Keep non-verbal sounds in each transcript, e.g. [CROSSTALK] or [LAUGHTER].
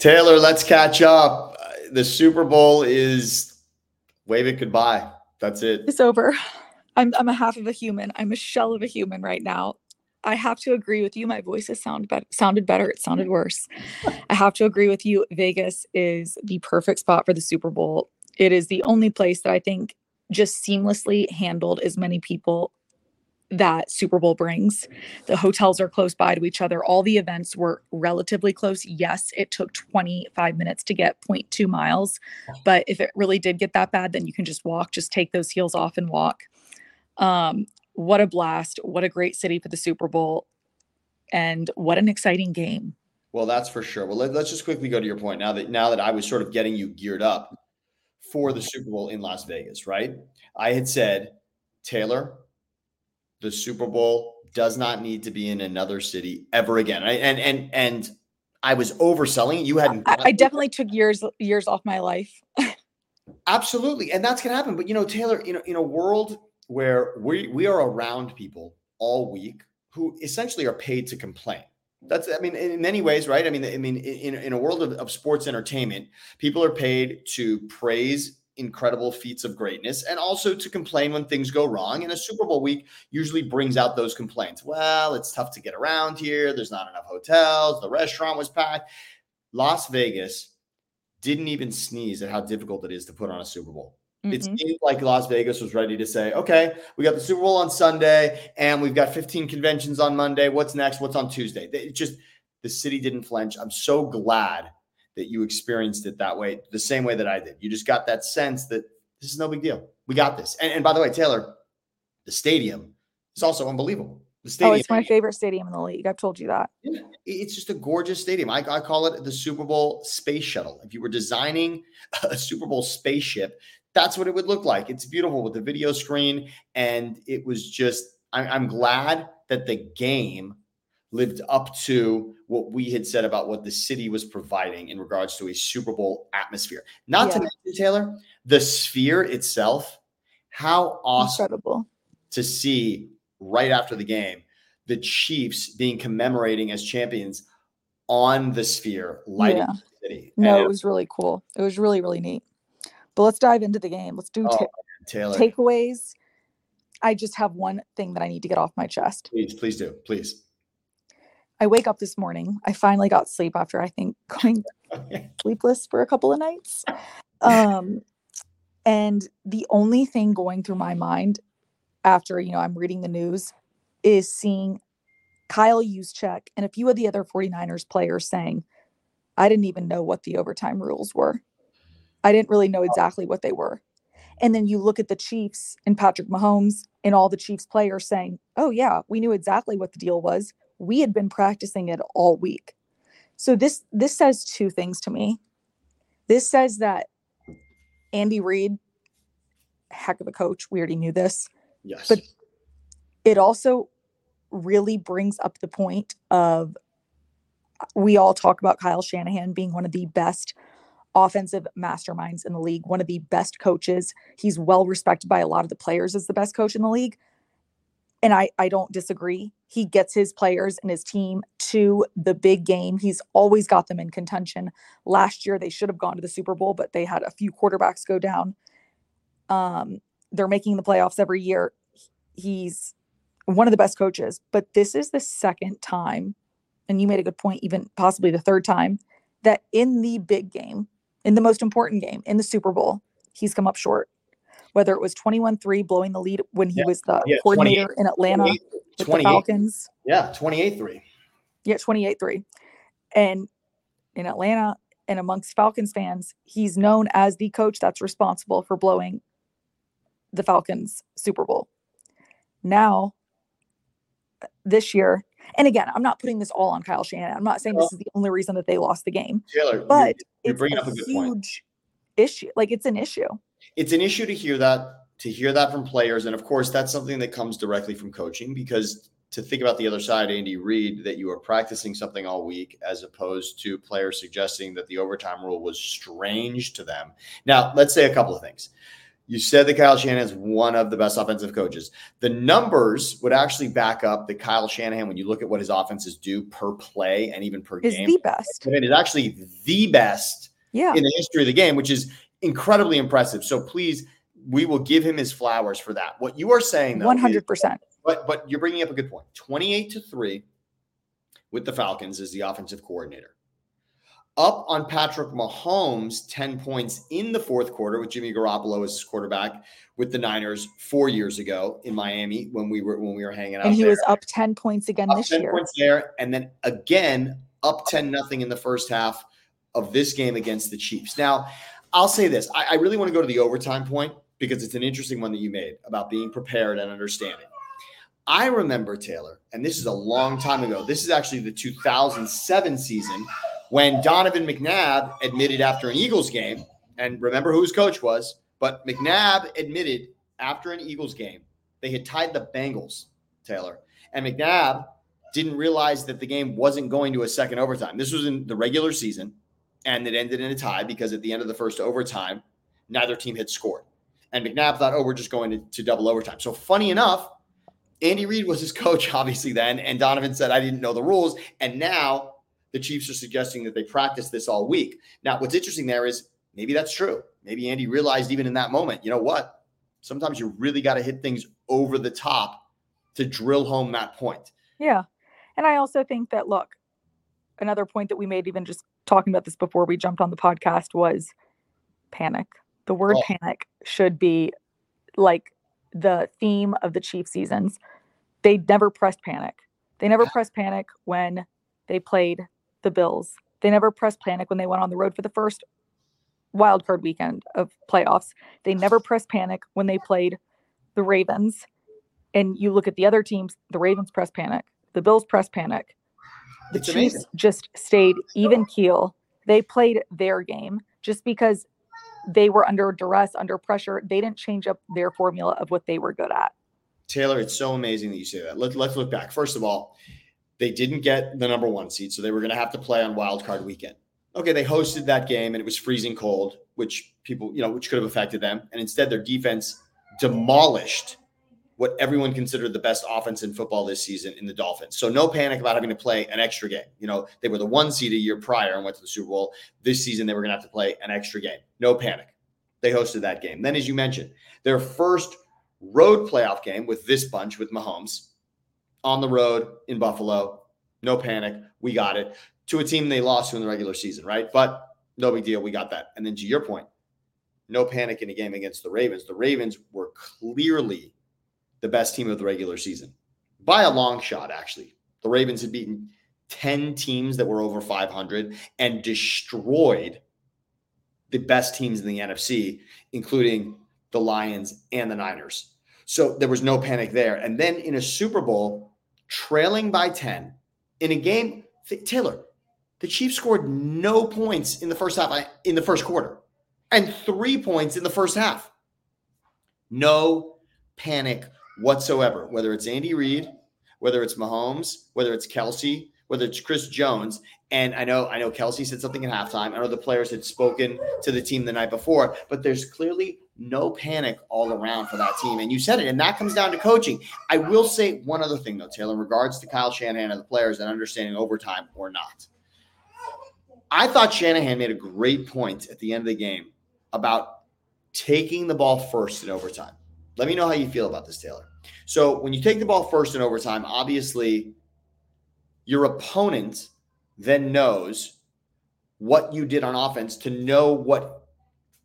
Taylor, let's catch up. The Super Bowl is wave it goodbye. That's it. It's over. I'm I'm a half of a human. I'm a shell of a human right now. I have to agree with you. My voice has sound be- sounded better. It sounded worse. I have to agree with you. Vegas is the perfect spot for the Super Bowl. It is the only place that I think just seamlessly handled as many people that Super Bowl brings. The hotels are close by to each other. All the events were relatively close. Yes, it took 25 minutes to get 0.2 miles, but if it really did get that bad, then you can just walk, just take those heels off and walk. Um, what a blast. What a great city for the Super Bowl. And what an exciting game. Well, that's for sure. Well, let, us just quickly go to your point now that now that I was sort of getting you geared up for the Super Bowl in Las Vegas, right? I had said, Taylor, the Super Bowl does not need to be in another city ever again. And and and I was overselling. You hadn't. I, I definitely took years years off my life. [LAUGHS] Absolutely, and that's gonna happen. But you know, Taylor, you know, in a world where we we are around people all week who essentially are paid to complain. That's, I mean, in many ways, right? I mean, I mean, in, in a world of, of sports entertainment, people are paid to praise incredible feats of greatness and also to complain when things go wrong. And a Super Bowl week usually brings out those complaints. Well, it's tough to get around here. There's not enough hotels. The restaurant was packed. Las Vegas didn't even sneeze at how difficult it is to put on a Super Bowl. Mm-hmm. It seemed like Las Vegas was ready to say, okay, we got the Super Bowl on Sunday and we've got 15 conventions on Monday. What's next? What's on Tuesday? It just, the city didn't flinch. I'm so glad that you experienced it that way, the same way that I did. You just got that sense that this is no big deal. We got this. And, and by the way, Taylor, the stadium is also unbelievable. The oh, stadium. Oh, it's my favorite stadium in the league. I've told you that. It's just a gorgeous stadium. I, I call it the Super Bowl space shuttle. If you were designing [LAUGHS] a Super Bowl spaceship, that's what it would look like. It's beautiful with the video screen. And it was just, I, I'm glad that the game lived up to what we had said about what the city was providing in regards to a Super Bowl atmosphere. Not yeah. to mention, Taylor, the sphere itself. How awesome Incredible. to see right after the game the Chiefs being commemorating as champions on the sphere, lighting yeah. the city. No, and it was really cool. It was really, really neat. But let's dive into the game. Let's do oh, Taylor. takeaways. I just have one thing that I need to get off my chest. Please, please do. Please. I wake up this morning. I finally got sleep after I think [LAUGHS] going [LAUGHS] sleepless for a couple of nights. Um, and the only thing going through my mind after, you know, I'm reading the news is seeing Kyle Juszczyk and a few of the other 49ers players saying, I didn't even know what the overtime rules were. I didn't really know exactly what they were. And then you look at the Chiefs and Patrick Mahomes and all the Chiefs players saying, Oh, yeah, we knew exactly what the deal was we had been practicing it all week. So this this says two things to me. This says that Andy Reid, heck of a coach, we already knew this. Yes. But it also really brings up the point of uh, we all talk about Kyle Shanahan being one of the best offensive masterminds in the league, one of the best coaches. He's well respected by a lot of the players as the best coach in the league and I, I don't disagree. He gets his players and his team to the big game. He's always got them in contention. Last year, they should have gone to the Super Bowl, but they had a few quarterbacks go down. Um, they're making the playoffs every year. He's one of the best coaches, but this is the second time, and you made a good point, even possibly the third time, that in the big game, in the most important game, in the Super Bowl, he's come up short whether it was 21-3 blowing the lead when he yeah. was the yeah, coordinator in Atlanta with the Falcons. Yeah, 28-3. Yeah, 28-3. And in Atlanta and amongst Falcons fans, he's known as the coach that's responsible for blowing the Falcons Super Bowl. Now, this year, and again, I'm not putting this all on Kyle Shanahan. I'm not saying this is the only reason that they lost the game. Taylor, but you're, you're it's a, a huge point. issue. Like it's an issue it's an issue to hear that to hear that from players and of course that's something that comes directly from coaching because to think about the other side andy reid that you are practicing something all week as opposed to players suggesting that the overtime rule was strange to them now let's say a couple of things You said that Kyle Shanahan is one of the best offensive coaches. The numbers would actually back up that Kyle Shanahan, when you look at what his offenses do per play and even per is game, the best. it is actually the best Yeah. in the history of the game, which is incredibly impressive. So please, we will give him his flowers for that. What you are saying, though, One hundred percent. but but you're bringing up a good point. 28 to 3 with the Falcons as the offensive coordinator. Up on Patrick Mahomes, 10 points in the fourth quarter with Jimmy Garoppolo as his quarterback with the Niners four years ago in Miami when we were when we were hanging out. And he there. was up ten points again Up this 10 year. points there, and then again up 10 nothing in the first half of this game against the Chiefs. Now, I'll say this: I, I really want to go to the overtime point because it's an interesting one that you made about being prepared and understanding. I remember Taylor, and this is a long time ago. This is actually the 2007 season when Donovan McNabb admitted after an Eagles game, and remember who his coach was, but McNabb admitted after an Eagles game they had tied the Bengals, Taylor, and McNabb didn't realize that the game wasn't going to a second overtime. This was in the regular season, and it ended in a tie because at the end of the first overtime, neither team had scored. And McNabb thought, oh, we're just going to, to double overtime. So, funny enough, Andy Reid was his [LAUGHS] coach, obviously, then. And Donovan said, I didn't know the rules. And now the Chiefs are suggesting that they practice this all week. Now, what's interesting there is maybe that's true. Maybe Andy realized even in that moment, you know what? Sometimes you really got to hit things over the top to drill home that point. Yeah. And I also think that, look, another point that we made, even just talking about this before we jumped on the podcast, was panic. The word Oh. panic should be like the theme of the Chief seasons. They never pressed panic. They never pressed panic when they played the Bills. They never pressed panic when they went on the road for the first wild card weekend of playoffs. They never [SIGHS] pressed panic when they played the Ravens. And you look at the other teams, the Ravens press panic, the Bills press panic. The It's Chiefs amazing. just stayed even keel. They played their game just because they were under duress, under pressure. They didn't change up their formula of what they were good at. Taylor, it's so amazing that you say that. Let, let's look back. First of all, they didn't get the number one seed, so they were going to have to play on wild card weekend. Okay, they hosted that game and it was freezing cold, which people, you know, which could have affected them. And instead, their defense demolished what everyone considered the best offense in football this season in the Dolphins. So no panic about having to play an extra game. You know, they were the one seed a year prior and went to the Super Bowl. This season, they were going to have to play an extra game. No panic. They hosted that game. Then, as you mentioned, their first road playoff game with this bunch with Mahomes on the road in Buffalo. No panic. We got it. To a team they lost to in the regular season, right? But no big deal. We got that. And then to your point, no panic in a game against the Ravens. The Ravens were clearly the best team of the regular season by a long shot, actually. The Ravens had beaten 10 teams that were over 500 and destroyed the best teams in the NFC, including the Lions and the Niners. So there was no panic there. And then in a Super Bowl, trailing by 10, in a game, Taylor, the Chiefs scored no points in the first half, in the first quarter, and three points in the first half. No panic whatsoever, whether it's Andy Reid, whether it's Mahomes, whether it's Kelce, whether it's Chris Jones. And I know, I know Kelce said something at halftime. I know the players had spoken to the team the night before, but there's clearly no panic all around for that team. And you said it, and that comes down to coaching. I will say one other thing though, Taylor, in regards to Kyle Shanahan and the players and understanding overtime or not. I thought Shanahan made a great point at the end of the game about taking the ball first in overtime. Let me know how you feel about this, Taylor. So when you take the ball first in overtime, obviously your opponent then knows what you did on offense to know what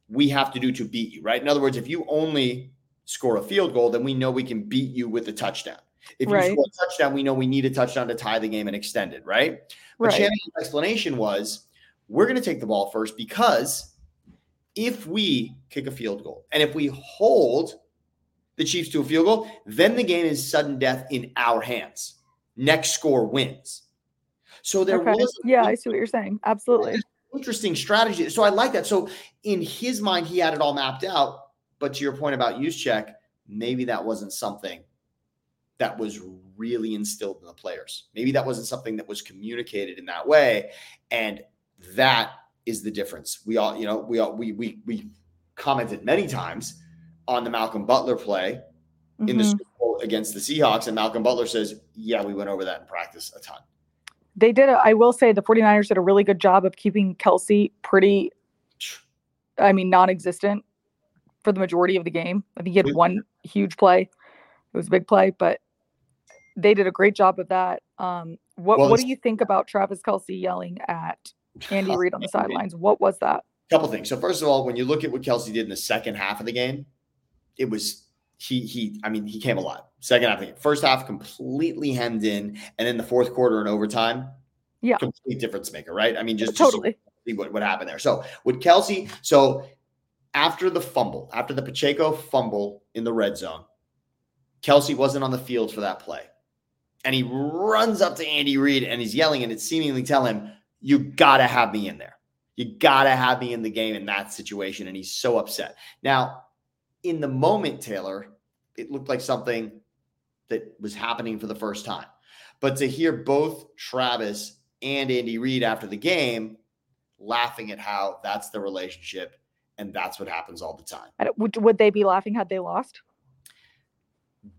we have to do to beat you, right? In other words, if you only score a field goal, then we know we can beat you with a touchdown. If Right. you score a touchdown, we know we need a touchdown to tie the game and extend it, right? But Right. Shanahan's explanation was we're going to take the ball first because if we kick a field goal and if we hold the Chiefs to a field goal, then the game is sudden death in our hands. Next score wins. So there Okay. was Yeah, I see what you're saying. Absolutely. interesting strategy. So I like that. So in his mind, he had it all mapped out. But to your point about Juszczyk, maybe that wasn't something that was really instilled in the players. Maybe that wasn't something that was communicated in that way. And that is the difference. We all, you know, we all we we we commented many times on the Malcolm Butler play mm-hmm. in the mm-hmm. Super Bowl against the Seahawks. And Malcolm Butler says, Yeah, we went over that in practice a ton. They did. A, I will say the 49ers did a really good job of keeping Kelce pretty, I mean, non existent for the majority of the game. I think he had one huge play. It was a big play, but they did a great job of that. Um, what well, What do you think about Travis Kelce yelling at Andy [LAUGHS] Reid on the sidelines? What was that? A couple things. So first of all, when you look at what Kelce did in the second half of the game, it was he he. I mean, he came alive. Second half, first half completely hemmed in, and then the fourth quarter and overtime, yeah, complete difference maker, right? I mean, just totally just see what what happened there. So with Kelce, so after the fumble, after the Pacheco fumble in the red zone, Kelce wasn't on the field for that play and he runs up to Andy Reid and he's yelling and it's seemingly telling him, You gotta have me in there. You gotta have me in the game in that situation. And he's so upset. Now, in the moment, Taylor, it looked like something that was happening for the first time. But to hear both Travis and Andy Reid after the game laughing at how that's the relationship and that's what happens all the time. Would, would they be laughing had they lost?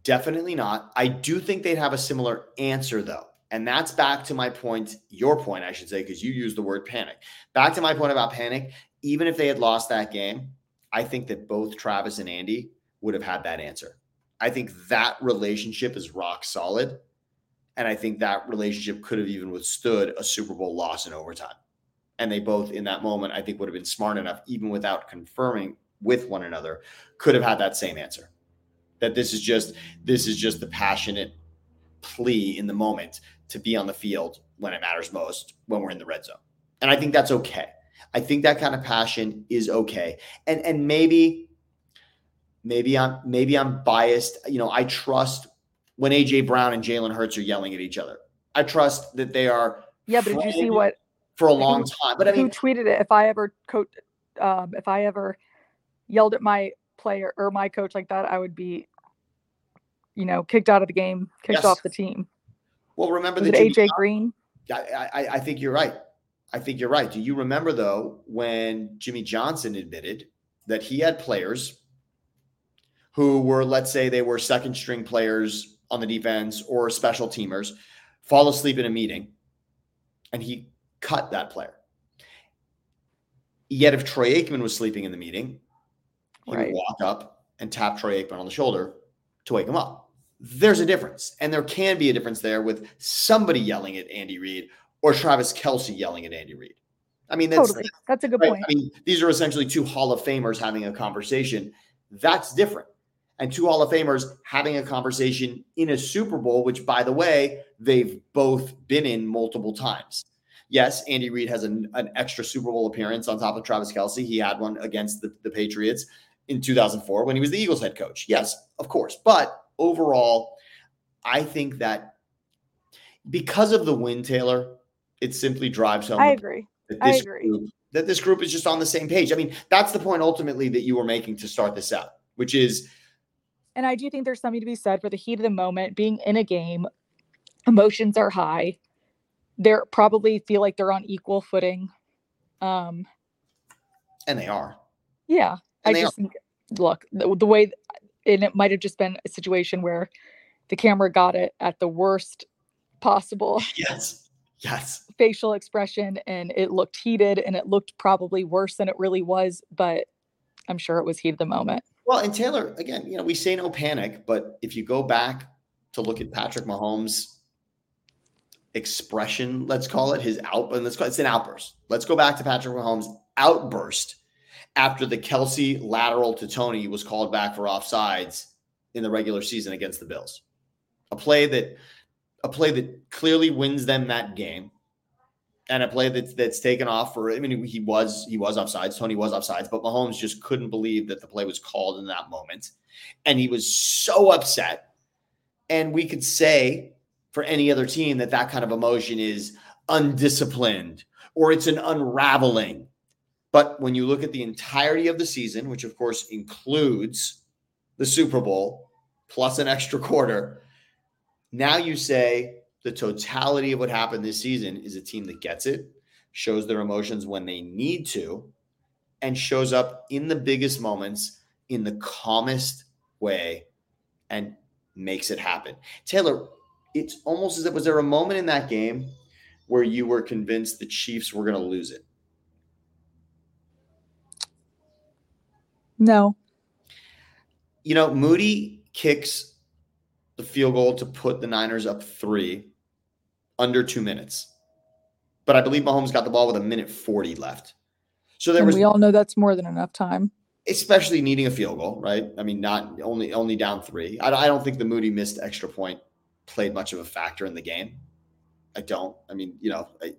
Definitely not. I do think they'd have a similar answer though. And that's back to my point, your point, I should say, because you used the word panic. Back to my point about panic. Even if they had lost that game, I think that both Travis and Andy would have had that answer. I think that relationship is rock solid. And I think that relationship could have even withstood a Super Bowl loss in overtime. And they both, in that moment, I think would have been smart enough, even without confirming with one another, could have had that same answer that this is just this is just the passionate plea in the moment to be on the field when it matters most when we're in the red zone and i think that's okay i think that kind of passion is okay and and maybe maybe i'm maybe i'm biased you know i trust when aj brown and jalen hurts are yelling at each other i trust that they are yeah but did you see what for a long time but i mean who tweeted it if i ever coach um, if i ever yelled at my player or my coach like that, I would be, you know, kicked out of the game, kicked yes. off the team. Well, remember the AJ Green. I, I, I think you're right. I think you're right. Do you remember though when Jimmy Johnson admitted that he had players who were, let's say, they were second string players on the defense or special teamers, fall asleep in a meeting, and he cut that player. Yet, if Troy Aikman was sleeping in the meeting, he right. would walk up and tap Troy Aikman on the shoulder to wake him up. There's a difference. And there can be a difference there with somebody yelling at Andy Reid or Travis Kelce yelling at Andy Reid. I mean, that's totally. That's a good right? point. I mean, these are essentially two Hall of Famers having a conversation. That's different. And two Hall of Famers having a conversation in a Super Bowl, which, by the way, they've both been in multiple times. Yes, Andy Reid has an, an extra Super Bowl appearance on top of Travis Kelce. He had one against the, the Patriots in 2004 when he was the Eagles head coach. Yes, of course. But overall, I think that because of the win, Taylor, it simply drives home. I agree. That this I agree. Group, that this group is just on the same page. I mean, that's the point ultimately that you were making to start this out, which is. And I do think there's something to be said for the heat of the moment, being in a game, emotions are high. They're probably feel like they're on equal footing. Um, and they are. Yeah. I just think, look, the, the way, and it might have just been a situation where the camera got it at the worst possible. [LAUGHS] Yes. Yes. Facial expression, and it looked heated, and it looked probably worse than it really was. But I'm sure it was heat of the moment. Well, and Taylor, again, you know, we say no panic, but if you go back to look at Patrick Mahomes' expression, let's call it his out, and let's call it, it's an outburst. Let's go back to Patrick Mahomes' outburst after the kelce lateral to toney was called back for offsides in the regular season against the Bills. A play that a play that clearly wins them that game. And a play that's that's taken off for I mean he was he was offsides, Toney was offsides, but Mahomes just couldn't believe that the play was called in that moment. And he was so upset. And we could say for any other team that that kind of emotion is undisciplined or it's an unraveling but when you look at the entirety of the season, which of course includes the Super Bowl plus an extra quarter, now you say the totality of what happened this season is a team that gets it, shows their emotions when they need to, and shows up in the biggest moments in the calmest way and makes it happen. Taylor, it's almost as if was there a moment in that game where you were convinced the Chiefs were going to lose it? No. You know, Moody kicks the field goal to put the Niners up three under two minutes. But I believe Mahomes got the ball with a minute 40 left. So there and was we all know that's more than enough time. Especially needing a field goal, right? I mean, not only only down three. I, I don't think the Moody missed extra point played much of a factor in the game. I don't. I mean, you know, I,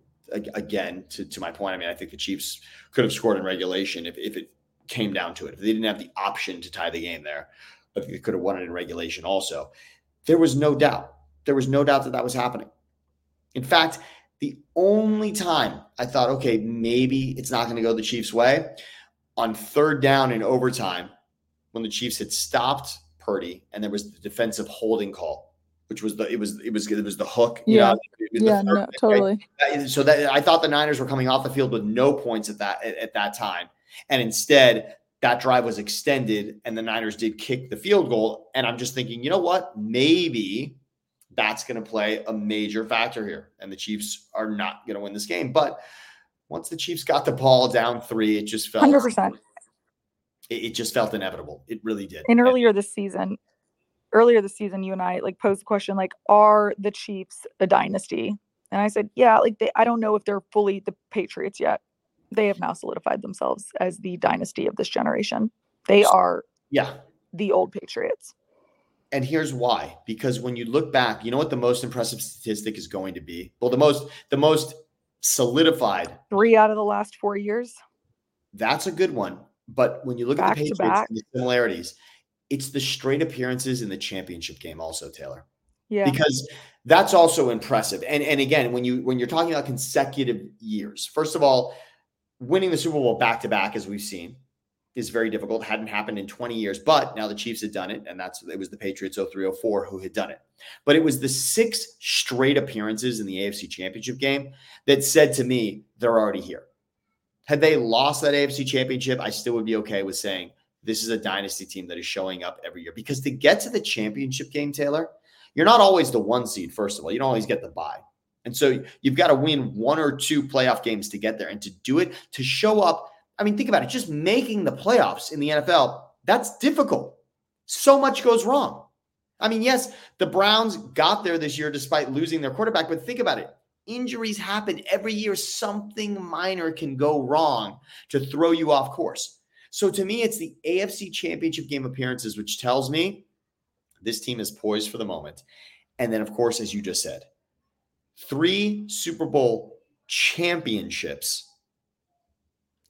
again, to, to my point, I mean, I think the Chiefs could have scored in regulation if, if it came down to it. If they didn't have the option to tie the game there, I think they could have won it in regulation also. There was no doubt. There was no doubt that that was happening. In fact, the only time I thought, okay, maybe it's not going to go the Chiefs' way on third down in overtime when the Chiefs had stopped Purdy and there was the defensive holding call, which was the it was it was it was the hook. Yeah, know, yeah, no, totally. Right? So that I thought the Niners were coming off the field with no points at that at, at that time, and instead that drive was extended and the Niners did kick the field goal. And I'm just thinking, you know what? Maybe that's going to play a major factor here. And the Chiefs are not going to win this game. But once the Chiefs got the ball down three, it just felt 100%. It, it just felt inevitable. It really did. And earlier this season, earlier this season, you and I like posed the question, like, are the Chiefs a dynasty? And I said, yeah, like they, I don't know if they're fully the Patriots yet they have now solidified themselves as the dynasty of this generation. They are yeah the old Patriots. And here's why. Because when you look back, you know what the most impressive statistic is going to be? Well, the most the most solidified three out of the last four years. That's a good one. But when you look back at the Patriots and the similarities, it's the straight appearances in the championship game, also, Taylor. Yeah. Because that's also impressive. And and again, when you when you're talking about consecutive years, first of all, winning the Super Bowl back to back, as we've seen, is very difficult. Hadn't happened in 20 years, but now the Chiefs had done it, and that's it was the Patriots 0304 who had done it. But it was the six straight appearances in the AFC Championship game that said to me, they're already here. Had they lost that AFC Championship, I still would be okay with saying this is a dynasty team that is showing up every year. Because to get to the championship game, Taylor, you're not always the one seed, first of all. You don't always get the bye. And so you've got to win one or two playoff games to get there. And to do it, to show up, I mean, think about it, just making the playoffs in the NFL, that's difficult. So much goes wrong. I mean, yes, the Browns got there this year despite losing their quarterback, but think about it. Injuries happen every year. Something minor can go wrong to throw you off course. So to me, it's the AFC championship game appearances, which tells me this team is poised for the moment. And then, of course, as you just said, three Super Bowl championships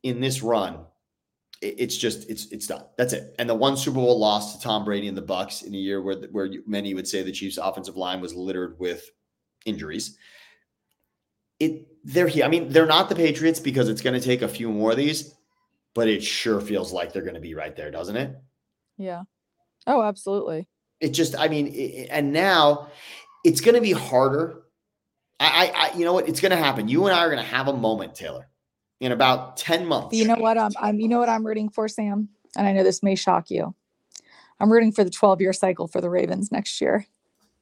in this run. It's just it's it's done. That's it. And the one Super Bowl loss to Tom Brady and the Bucs in a year where where many would say the Chiefs' offensive line was littered with injuries. It they're here. I mean, they're not the Patriots because it's going to take a few more of these, but it sure feels like they're going to be right there, doesn't it? Yeah. Oh, absolutely. It just, I mean, it, and now it's going to be harder I, I, you know what? It's going to happen. You and I are going to have a moment, Taylor, in about 10 months. You know what? I'm, I'm, you know what I'm rooting for, Sam? And I know this may shock you. I'm rooting for the 12 year cycle for the Ravens next year.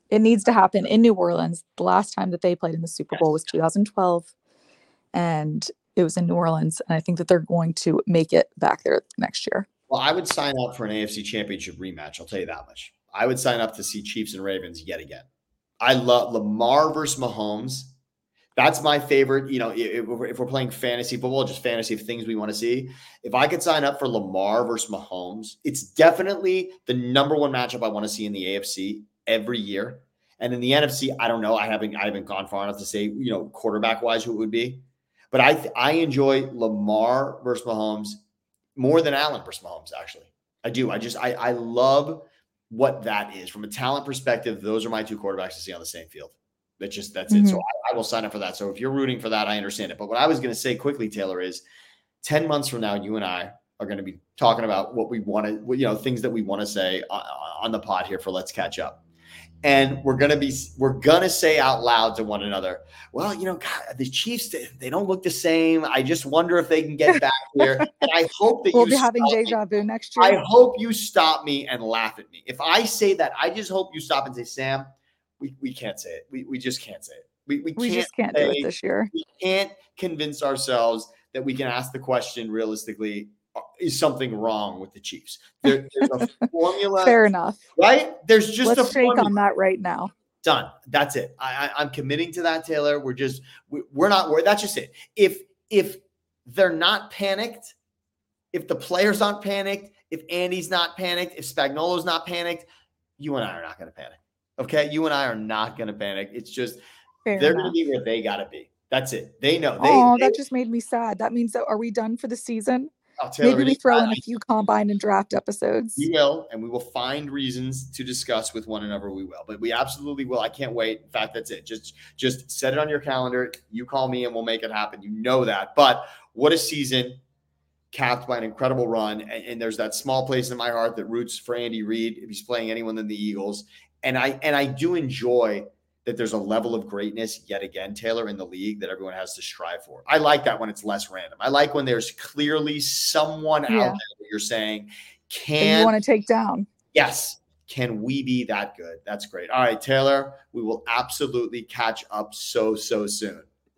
It needs to happen in New Orleans. The last time that they played in the Super Bowl was 2012. And it was in New Orleans. And I think that they're going to make it back there next year. Well, I would sign up for an AFC championship rematch. I'll tell you that much. I would sign up to see Chiefs and Ravens yet again. I love Lamar versus Mahomes. That's my favorite. You know, if, if we're playing fantasy football, just fantasy of things we want to see. If I could sign up for Lamar versus Mahomes, it's definitely the number one matchup I want to see in the AFC every year. And in the NFC, I don't know. I haven't I haven't gone far enough to say you know quarterback wise who it would be, but I I enjoy Lamar versus Mahomes more than Allen versus Mahomes. Actually, I do. I just I I love what that is from a talent perspective. Those are my two quarterbacks to see on the same field. That's just that's mm-hmm. it. So I, I, will sign up for that. So if you're rooting for that, I understand it. But what I was going to say quickly, Taylor, is ten months from now, you and I are going to be talking about what we want to, you know, things that we want to say on, on the pod here for Let's Catch Up. And we're gonna be we're gonna say out loud to one another, well, you know, God, the Chiefs they, don't look the same. I just wonder if they can get back [LAUGHS] here. And I hope that we'll you be having stop me. deja vu next year. I hope you stop me and laugh at me. If I say that, I just hope you stop and say, Sam, we, we can't say it. We, we just can't say it. We, we, we can't just can't do it this year. we can't convince ourselves that we can ask the question realistically Uh, is something wrong with the Chiefs? There, there's a [LAUGHS] formula, Fair enough. right? There's just Let's a shake on that right now. Done. That's it. I, I, I'm committing to that, Taylor. We're just we, we're not worried. That's just it. If if they're not panicked, if the players aren't panicked, if Andy's not panicked, if Spagnuolo's not panicked, you and I are not going to panic. Okay, you and I are not going to panic. It's just Fair they're going to be where they got to be. That's it. They know. They, Oh, they that just made me sad. That means that are we done for the season? Maybe we throw in a few combine and draft episodes. We will, and we will find reasons to discuss with one another. We will, but we absolutely will. I can't wait. In fact, that's it. Just just set it on your calendar. You call me, and we'll make it happen. You know that. But what a season, capped by an incredible run. And, and there's that small place in my heart that roots for Andy Reid if he's playing anyone than the Eagles. And I and I do enjoy that there's a level of greatness yet again, Taylor, in the league that everyone has to strive for. I like that when it's less random. I like when there's clearly someone out there that you're saying can you want to take down. Yes. Can we be that good? That's great. All right, Taylor, we will absolutely catch up so, so soon.